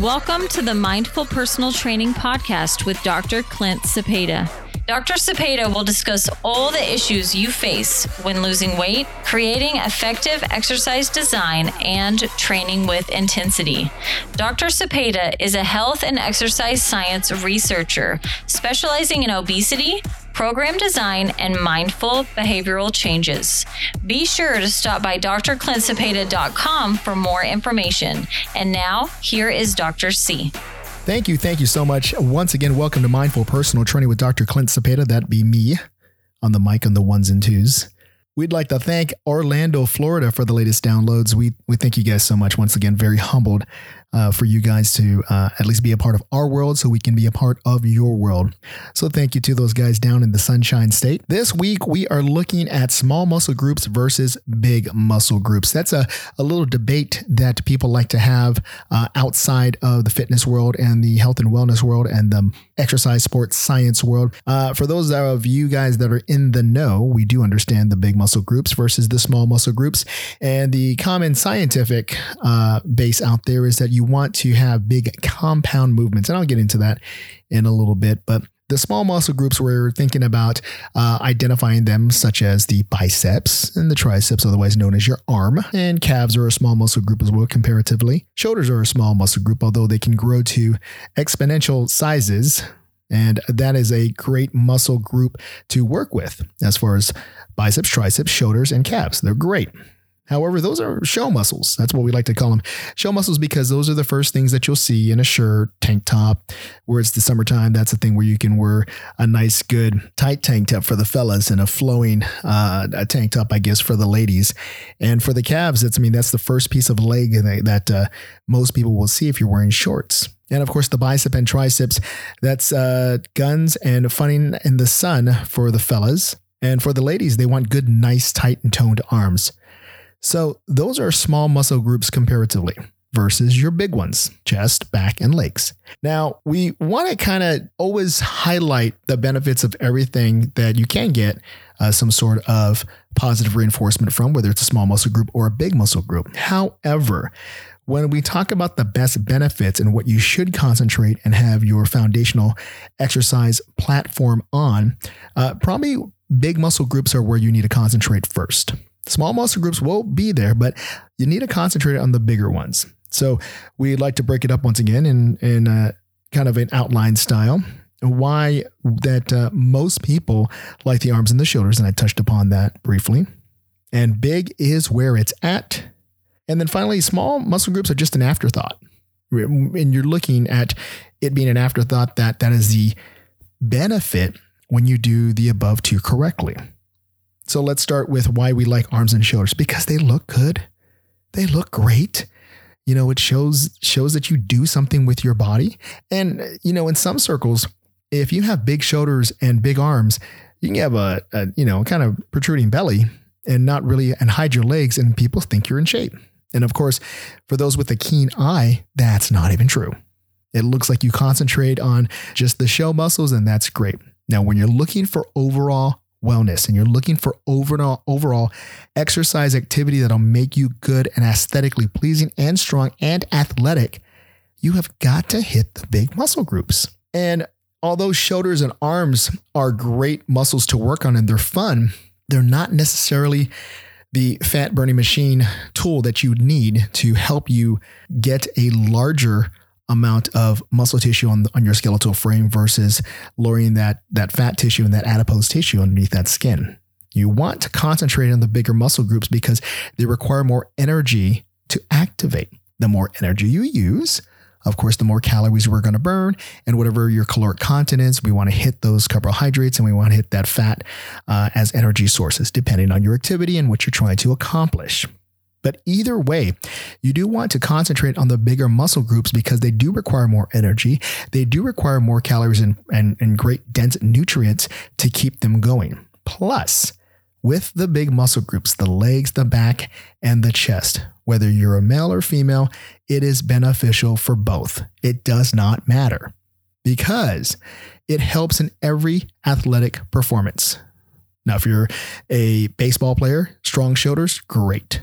Welcome to the Mindful Personal Training Podcast with Dr. Clint Cepeda. Dr. Cepeda will discuss all the issues you face when losing weight, creating effective exercise design, and training with intensity. Dr. Cepeda is a health and exercise science researcher specializing in obesity, program design, and mindful behavioral changes. Be sure to stop by drclintcepeda.com for more information. And now, here is Dr. C. Thank you. Thank you so much. Once again, welcome to Mindful Personal Training with Dr. Clint Cepeda. That'd be me on the mic on the ones and twos. We'd like to thank Orlando, Florida for the latest downloads. We we thank you guys so much. Once again, very humbled uh, for you guys to uh, at least be a part of our world so we can be a part of your world. So thank you to those guys down in the Sunshine State. This week, we are looking at small muscle groups versus big muscle groups. That's a, a little debate that people like to have uh, outside of the fitness world and the health and wellness world and the exercise sports science world. Uh, for those of you guys that are in the know, we do understand the big muscle groups versus the small muscle groups. And the common scientific uh, base out there is that you want to have big compound movements. And I'll get into that in a little bit. But the small muscle groups, we're thinking about uh, identifying them, such as the biceps and the triceps, otherwise known as your arm. And calves are a small muscle group as well, comparatively. Shoulders are a small muscle group, although they can grow to exponential sizes. And that is a great muscle group to work with as far as biceps, triceps, shoulders, and calves. They're great. However, those are show muscles. That's what we like to call them. Show muscles because those are the first things that you'll see in a shirt, tank top. Where it's the summertime, that's a thing where you can wear a nice, good, tight tank top for the fellas and a flowing uh, a tank top, I guess, for the ladies. And for the calves, that's I mean that's the first piece of leg that uh, most people will see if you're wearing shorts. And of course, the bicep and triceps, that's uh, guns and funning in the sun for the fellas. And for the ladies, they want good, nice, tight, and toned arms. So those are small muscle groups comparatively versus your big ones, chest, back, and legs. Now, we want to kind of always highlight the benefits of everything that you can get uh, some sort of positive reinforcement from, whether it's a small muscle group or a big muscle group. However, when we talk about the best benefits and what you should concentrate and have your foundational exercise platform on, uh, probably big muscle groups are where you need to concentrate first. Small muscle groups will be there, but you need to concentrate on the bigger ones. So we'd like to break it up once again in in a, kind of an outline style. Why that uh, most people like the arms and the shoulders, and I touched upon that briefly. And big is where it's at. And then finally, small muscle groups are just an afterthought. And you're looking at it being an afterthought that that is the benefit when you do the above two correctly. So let's start with why we like arms and shoulders because they look good. They look great. You know, it shows shows that you do something with your body. And you know, in some circles, if you have big shoulders and big arms, you can have a, a you know, kind of protruding belly and not really and hide your legs and people think you're in shape. And of course, for those with a keen eye, that's not even true. It looks like you concentrate on just the show muscles and that's great. Now, when you're looking for overall wellness and you're looking for overall overall exercise activity that'll make you good and aesthetically pleasing and strong and athletic, you have got to hit the big muscle groups. And although shoulders and arms are great muscles to work on and they're fun, they're not necessarily the fat burning machine tool that you need to help you get a larger amount of muscle tissue on, on your skeletal frame versus lowering that, that fat tissue and that adipose tissue underneath that skin. You want to concentrate on the bigger muscle groups because they require more energy to activate. The more energy you use, of course, the more calories we're going to burn, and whatever your caloric content is, we want to hit those carbohydrates and we want to hit that fat uh, as energy sources, depending on your activity and what you're trying to accomplish. But either way, you do want to concentrate on the bigger muscle groups because they do require more energy. They do require more calories and, and, and great dense nutrients to keep them going. Plus, with the big muscle groups, the legs, the back, and the chest, whether you're a male or female, it is beneficial for both. It does not matter because it helps in every athletic performance. Now, if you're a baseball player, strong shoulders, great.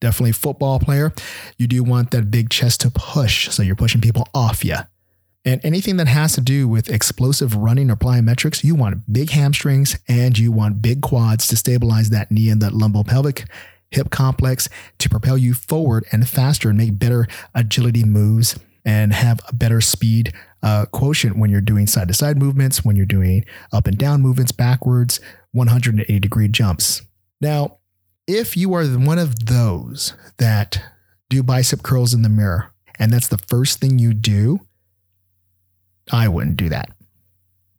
Definitely football player. You do want that big chest to push. So you're pushing people off you. And anything that has to do with explosive running or plyometrics, you want big hamstrings and you want big quads to stabilize that knee and that lumbopelvic hip complex to propel you forward and faster and make better agility moves and have a better speed uh, quotient when you're doing side to side movements, when you're doing up and down movements, backwards, 180 degree jumps. Now, if you are one of those that do bicep curls in the mirror and that's the first thing you do, I wouldn't do that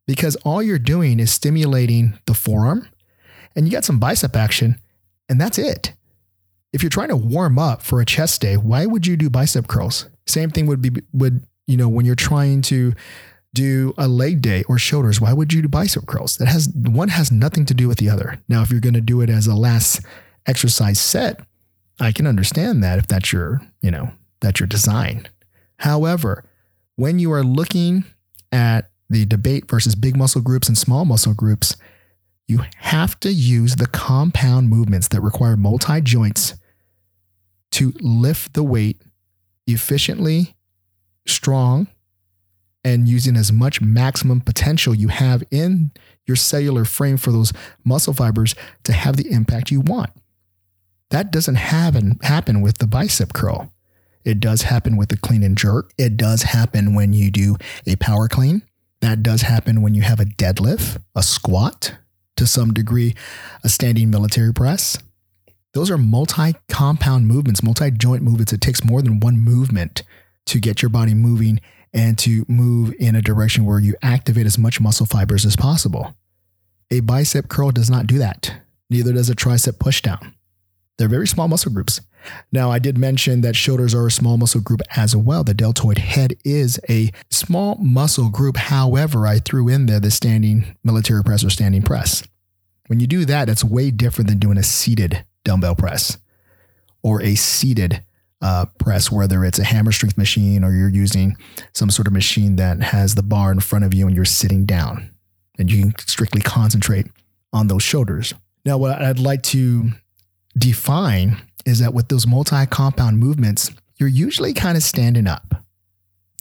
because all you're doing is stimulating the forearm and you got some bicep action and that's it. If you're trying to warm up for a chest day, why would you do bicep curls? Same thing would be would, you know, when you're trying to do a leg day or shoulders, why would you do bicep curls? That has one has nothing to do with the other. Now, if you're going to do it as a last exercise set, I can understand that if that's your, you know, that's your design. However, when you are looking at the debate versus big muscle groups and small muscle groups, you have to use the compound movements that require multi joints to lift the weight efficiently, strong, and using as much maximum potential you have in your cellular frame for those muscle fibers to have the impact you want. That doesn't happen, happen with the bicep curl. It does happen with the clean and jerk. It does happen when you do a power clean. That does happen when you have a deadlift, a squat, to some degree, a standing military press. Those are multi compound movements, multi joint movements. It takes more than one movement to get your body moving and to move in a direction where you activate as much muscle fibers as possible. A bicep curl does not do that. Neither does a tricep pushdown. They're very small muscle groups. Now, I did mention that shoulders are a small muscle group as well. The deltoid head is a small muscle group. However, I threw in there the standing military press or standing press. When you do that, that's way different than doing a seated dumbbell press or a seated uh, press, whether it's a hammer strength machine or you're using some sort of machine that has the bar in front of you and you're sitting down and you can strictly concentrate on those shoulders. Now, what I'd like to define is that with those multi compound movements, you're usually kind of standing up.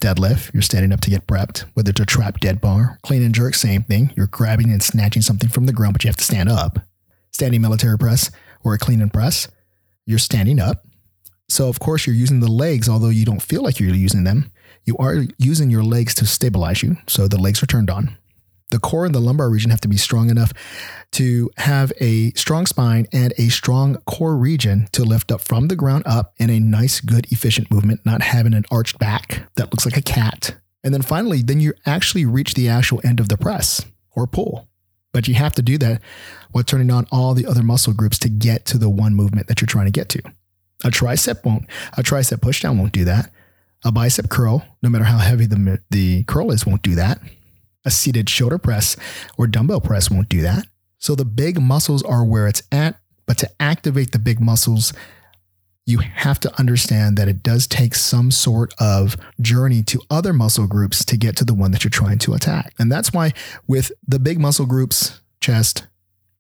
Deadlift, you're standing up to get prepped, whether it's a trap dead bar, clean and jerk, same thing. You're grabbing and snatching something from the ground, but you have to stand up. Standing military press or a clean and press, you're standing up. So, of course, you're using the legs, although you don't feel like you're using them. You are using your legs to stabilize you. So the legs are turned on. The core and the lumbar region have to be strong enough to have a strong spine and a strong core region to lift up from the ground up in a nice, good, efficient movement, not having an arched back that looks like a cat. And then finally, then you actually reach the actual end of the press or pull. But you have to do that while turning on all the other muscle groups to get to the one movement that you're trying to get to. A tricep won't, a tricep pushdown won't do that. A bicep curl, no matter how heavy the, the curl is, won't do that. A seated shoulder press or dumbbell press won't do that. So the big muscles are where it's at. But to activate the big muscles, you have to understand that it does take some sort of journey to other muscle groups to get to the one that you're trying to attack. And that's why with the big muscle groups, chest,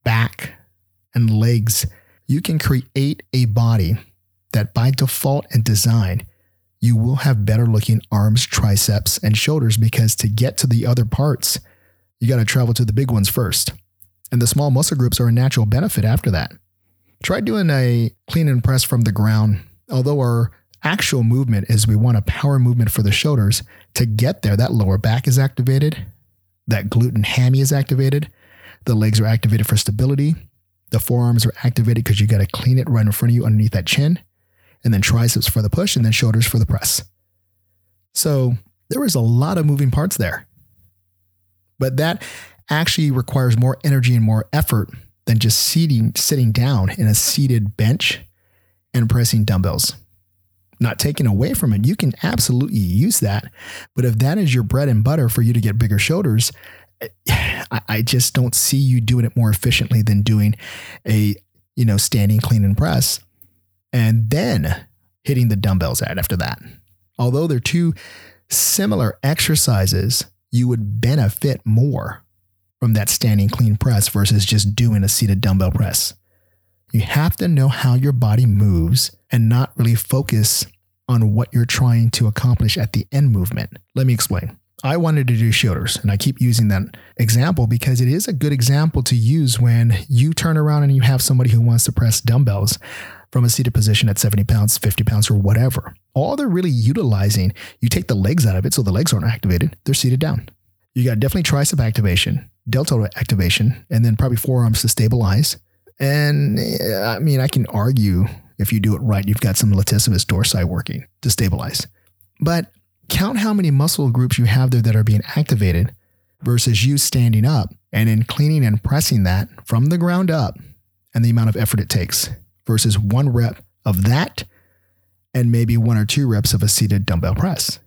back, and legs, you can create a body that by default and design you will have better looking arms, triceps, and shoulders because to get to the other parts, you got to travel to the big ones first. And the small muscle groups are a natural benefit after that. Try doing a clean and press from the ground. Although our actual movement is we want a power movement for the shoulders, to get there, that lower back is activated, that glute hammy is activated, the legs are activated for stability, the forearms are activated because you got to clean it right in front of you underneath that chin and then triceps for the push, and then shoulders for the press. So there was a lot of moving parts there. But that actually requires more energy and more effort than just seating, sitting down in a seated bench and pressing dumbbells. Not taking away from it, you can absolutely use that. But if that is your bread and butter for you to get bigger shoulders, eh, I just don't see you doing it more efficiently than doing a you know standing clean and press and then hitting the dumbbells out after that. Although they're two similar exercises, you would benefit more from that standing clean press versus just doing a seated dumbbell press. You have to know how your body moves and not really focus on what you're trying to accomplish at the end movement. Let me explain. I wanted to do shoulders, and I keep using that example because it is a good example to use when you turn around and you have somebody who wants to press dumbbells from a seated position at 70 pounds, 50 pounds, or whatever. All they're really utilizing, you take the legs out of it, so the legs aren't activated, they're seated down. You got definitely tricep activation, deltoid activation, and then probably forearms to stabilize. And eh, I mean, I can argue if you do it right, you've got some latissimus dorsi working to stabilize. But count how many muscle groups you have there that are being activated versus you standing up and then cleaning and pressing that from the ground up and the amount of effort it takes versus one rep of that and maybe one or two reps of a seated dumbbell press.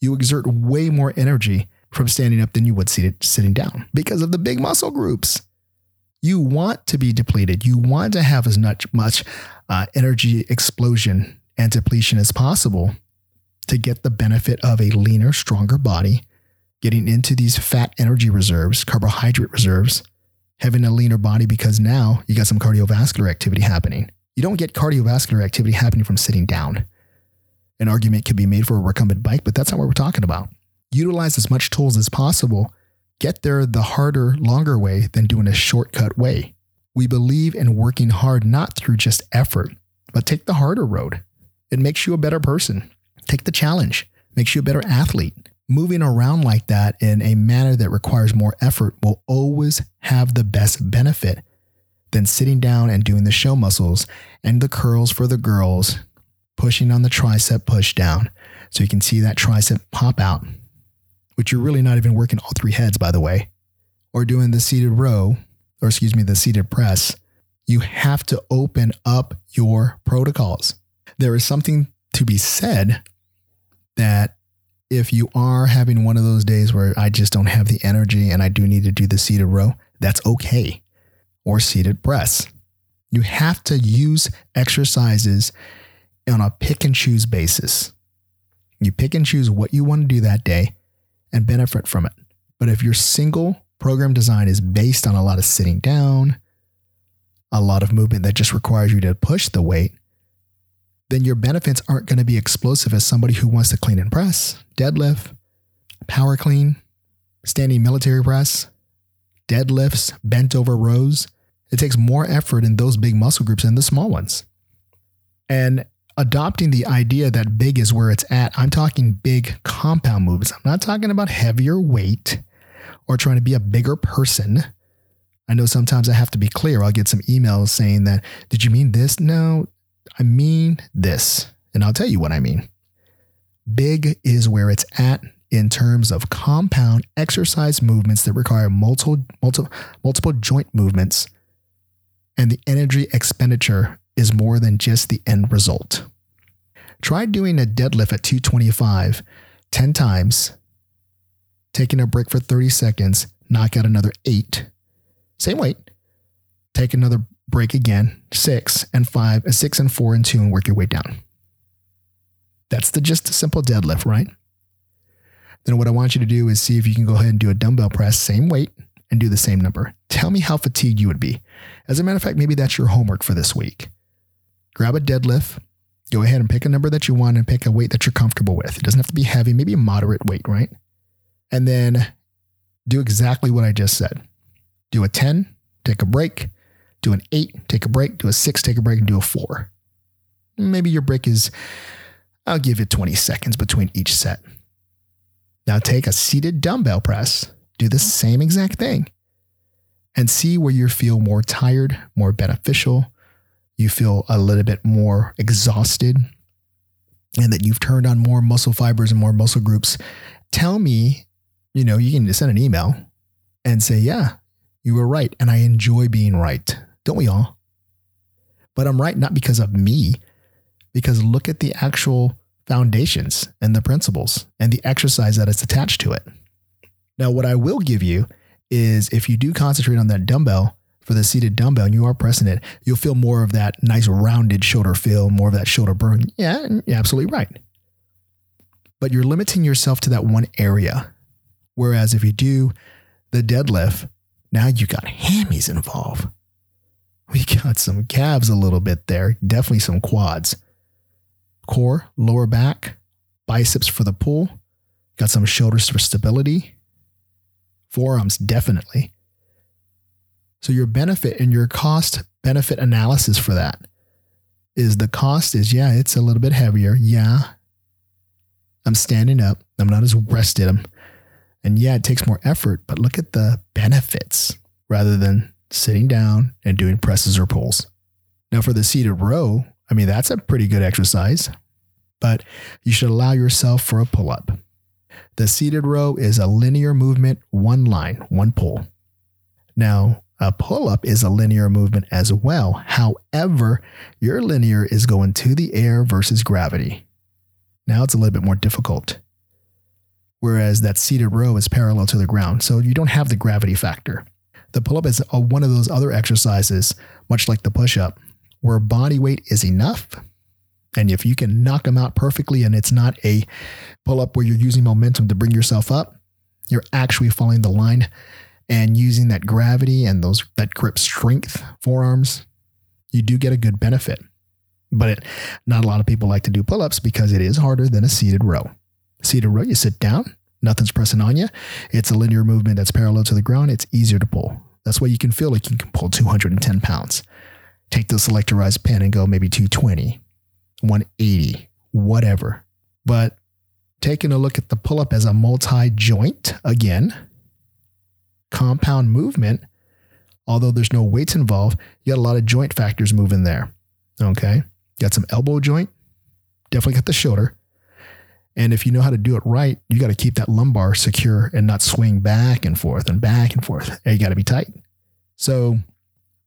You exert way more energy from standing up than you would seated sitting down because of the big muscle groups. You want to be depleted. You want to have as much, much uh, energy explosion and depletion as possible to get the benefit of a leaner, stronger body, getting into these fat energy reserves, carbohydrate reserves, having a leaner body because now you got some cardiovascular activity happening. You don't get cardiovascular activity happening from sitting down. An argument could be made for a recumbent bike, but that's not what we're talking about. Utilize as much tools as possible. Get there the harder, longer way than doing a shortcut way. We believe in working hard not through just effort, but take the harder road. It makes you a better person. Take the challenge, makes you a better athlete. Moving around like that in a manner that requires more effort will always have the best benefit than sitting down and doing the show muscles and the curls for the girls, pushing on the tricep push down so you can see that tricep pop out, which you're really not even working all three heads, by the way, or doing the seated row, or excuse me, the seated press. You have to open up your protocols. There is something to be said that if you are having one of those days where I just don't have the energy and I do need to do the seated row, that's okay. Or seated press. You have to use exercises on a pick and choose basis. You pick and choose what you want to do that day and benefit from it. But if your single program design is based on a lot of sitting down, a lot of movement that just requires you to push the weight, then your benefits aren't going to be explosive as somebody who wants to clean and press, deadlift, power clean, standing military press, deadlifts, bent over rows. It takes more effort in those big muscle groups than the small ones. And adopting the idea that big is where it's at, I'm talking big compound moves. I'm not talking about heavier weight or trying to be a bigger person. I know sometimes I have to be clear. I'll get some emails saying that, did you mean this? No, I mean this, and I'll tell you what I mean. Big is where it's at in terms of compound exercise movements that require multiple, multiple, multiple joint movements, and the energy expenditure is more than just the end result. Try doing a deadlift at 225 10 times, taking a break for 30 seconds, knock out another eight. Same weight. Take another break again, six and five, a six and four and two, and work your way down. That's the just a simple deadlift, right? Then what I want you to do is see if you can go ahead and do a dumbbell press, same weight, and do the same number. Tell me how fatigued you would be. As a matter of fact, maybe that's your homework for this week. Grab a deadlift, go ahead and pick a number that you want and pick a weight that you're comfortable with. It doesn't have to be heavy, maybe a moderate weight, right? And then do exactly what I just said. Do a 10, take a break, do an eight, take a break, do a six, take a break, and do a four. Maybe your break is, I'll give it 20 seconds between each set. Now take a seated dumbbell press, do the same exact thing, and see where you feel more tired, more beneficial. You feel a little bit more exhausted, and that you've turned on more muscle fibers and more muscle groups. Tell me, you know, you can send an email and say, yeah, you were right. And I enjoy being right. Don't we all? But I'm right not because of me, because look at the actual foundations and the principles and the exercise that is attached to it. Now, what I will give you is if you do concentrate on that dumbbell for the seated dumbbell and you are pressing it, you'll feel more of that nice rounded shoulder feel, more of that shoulder burn. Yeah, you're absolutely right. But you're limiting yourself to that one area. Whereas if you do the deadlift, now you got hammies involved We got some calves a little bit there, definitely some quads. Core, lower back, biceps for the pull, got some shoulders for stability, forearms, definitely. So, your benefit and your cost benefit analysis for that is the cost is, yeah, it's a little bit heavier. Yeah. I'm standing up. I'm not as rested. I'm, and yeah, it takes more effort, but look at the benefits rather than sitting down and doing presses or pulls. Now, for the seated row, I mean, that's a pretty good exercise, but you should allow yourself for a pull up. The seated row is a linear movement, one line, one pull. Now, a pull up is a linear movement as well. However, your linear is going to the air versus gravity. Now it's a little bit more difficult. Whereas that seated row is parallel to the ground. So you don't have the gravity factor. The pull up is one of those other exercises, much like the push up, where body weight is enough. And if you can knock them out perfectly and it's not a pull up where you're using momentum to bring yourself up, you're actually following the line and using that gravity and those that grip strength forearms, you do get a good benefit. But it, not a lot of people like to do pull ups because it is harder than a seated row. Seated row, you sit down, Nothing's pressing on you. It's a linear movement that's parallel to the ground. It's easier to pull. That's why you can feel like you can pull 210 pounds. Take the selectorized pen and go maybe 220, 180, whatever. But taking a look at the pull up as a multi joint, again, compound movement, although there's no weights involved, you got a lot of joint factors moving there. Okay. Got some elbow joint, definitely got the shoulder. And if you know how to do it right, you got to keep that lumbar secure and not swing back and forth and back and forth. You got to be tight. So,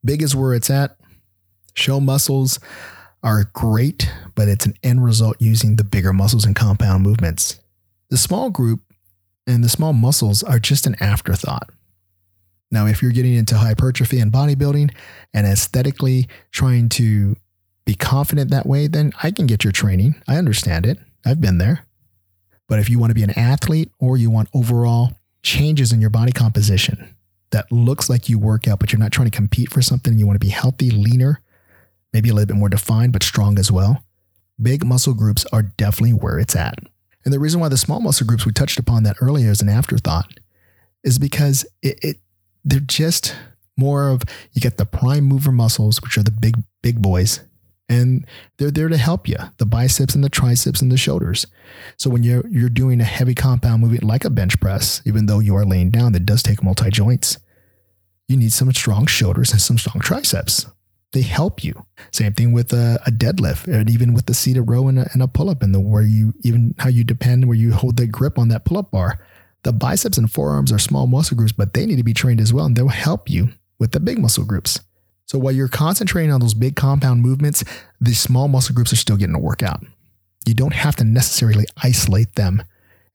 big is where it's at. Show muscles are great, but it's an end result using the bigger muscles and compound movements. The small group and the small muscles are just an afterthought. Now, if you're getting into hypertrophy and bodybuilding and aesthetically trying to be confident that way, then I can get your training. I understand it. I've been there. But if you want to be an athlete or you want overall changes in your body composition that looks like you work out, but you're not trying to compete for something, you want to be healthy, leaner, maybe a little bit more defined, but strong as well, big muscle groups are definitely where it's at. And the reason why the small muscle groups we touched upon that earlier as an afterthought is because it, it they're just more of you get the prime mover muscles, which are the big big boys, and they're there to help you the biceps and the triceps and the shoulders. So when you're you're doing a heavy compound movement like a bench press even though you are laying down that does take multi joints you need some strong shoulders and some strong triceps. They help you. Same thing with a, a deadlift and even with the seated row and a, and a pull-up and the where you even how you depend where you hold the grip on that pull-up bar. The biceps and forearms are small muscle groups but they need to be trained as well and they'll help you with the big muscle groups so while you're concentrating on those big compound movements, the small muscle groups are still getting a workout. You don't have to necessarily isolate them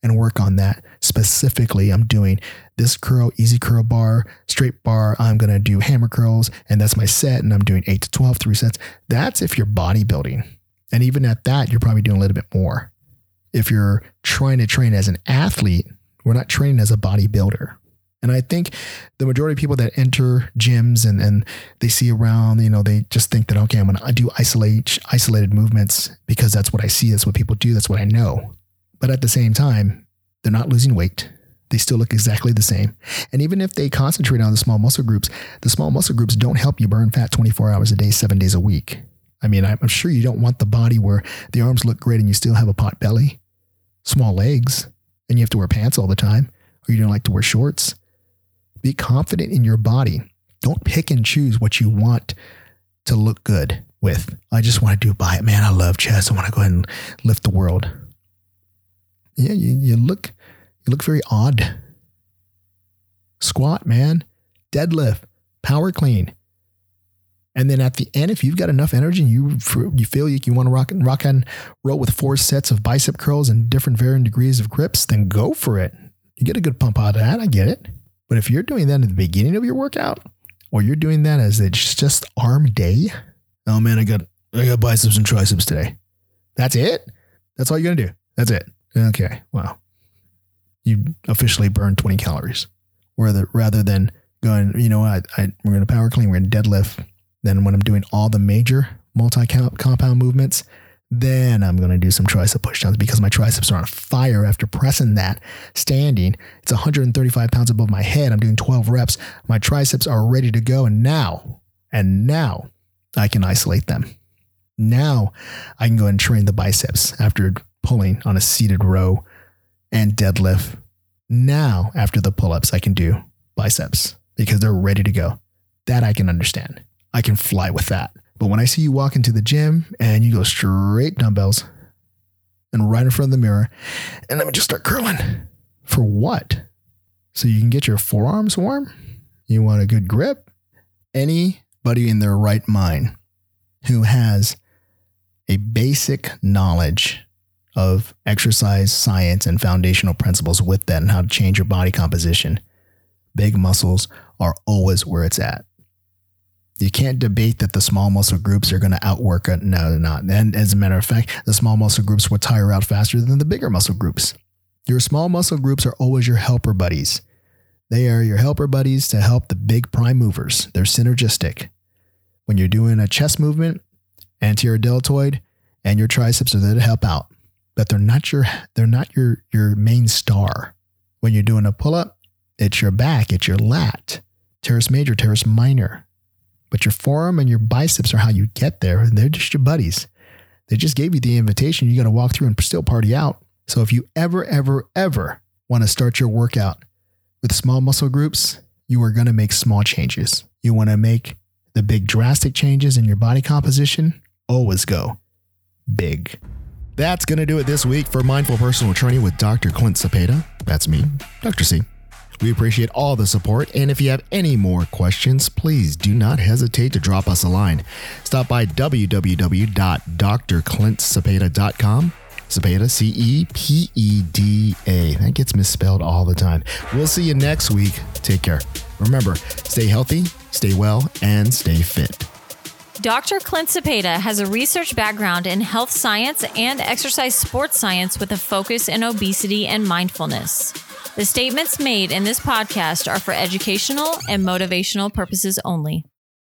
and work on that specifically. I'm doing this curl, easy curl bar, straight bar. I'm going to do hammer curls, and that's my set. And I'm doing eight to 12, three sets. That's if you're bodybuilding. And even at that, you're probably doing a little bit more. If you're trying to train as an athlete, we're not training as a bodybuilder. And I think the majority of people that enter gyms and, and they see around, you know, they just think that, okay, I'm going to do isolate, isolated movements because that's what I see. That's what people do. That's what I know. But at the same time, they're not losing weight. They still look exactly the same. And even if they concentrate on the small muscle groups, the small muscle groups don't help you burn fat 24 hours a day, seven days a week. I mean, I'm sure you don't want the body where the arms look great and you still have a pot belly, small legs, and you have to wear pants all the time, or you don't like to wear shorts. Be confident in your body. Don't pick and choose what you want to look good with. I just want to do by it. Man, I love chest. I want to go ahead and lift the world. Yeah, you, you look you look very odd. Squat, man. Deadlift, power clean. And then at the end, if you've got enough energy and you you feel like you want to rock and rock and roll with four sets of bicep curls and different varying degrees of grips, then go for it. You get a good pump out of that. I get it. But if you're doing that at the beginning of your workout, or you're doing that as it's just arm day, oh man, I got I got biceps and triceps today. That's it. That's all you're gonna do. That's it. Okay. Wow. You officially burned 20 calories, rather rather than going. You know, I, I we're gonna power clean. We're gonna deadlift Then when I'm doing all the major multi compound movements, then I'm going to do some tricep pushdowns because my triceps are on fire after pressing that standing. It's 135 pounds above my head. I'm doing 12 reps. My triceps are ready to go. And now, and now I can isolate them. Now I can go and train the biceps after pulling on a seated row and deadlift. Now, after the pull ups, I can do biceps because they're ready to go. That I can understand. I can fly with that. But when I see you walk into the gym and you go straight dumbbells and right in front of the mirror, and let me just start curling. For what? So you can get your forearms warm? You want a good grip? Anybody in their right mind who has a basic knowledge of exercise science and foundational principles with that and how to change your body composition, big muscles are always where it's at. You can't debate that the small muscle groups are going to outwork it. No, they're not. And as a matter of fact, the small muscle groups will tire out faster than the bigger muscle groups. Your small muscle groups are always your helper buddies. They are your helper buddies to help the big prime movers. They're synergistic. When you're doing a chest movement, anterior deltoid and your triceps are there to help out, but they're not your they're not your your main star. When you're doing a pull up, it's your back, it's your lat, teres major, teres minor. But your forearm and your biceps are how you get there. And they're just your buddies. They just gave you the invitation. You got to walk through and still party out. So if you ever, ever, ever want to start your workout with small muscle groups, you are going to make small changes. You want to make the big drastic changes in your body composition, always go big. That's going to do it this week for Mindful Personal Training with Dr. Clint Cepeda. That's me, Dr. C. We appreciate all the support, and if you have any more questions, please do not hesitate to drop us a line. Stop by www.drclintcepeda.com. Cepeda, C E P E D A. That gets misspelled all the time. We'll see you next week. Take care. Remember, stay healthy, stay well, and stay fit. Dr. Clint Cepeda has a research background in health science and exercise sports science with a focus in obesity and mindfulness. The statements made in this podcast are for educational and motivational purposes only.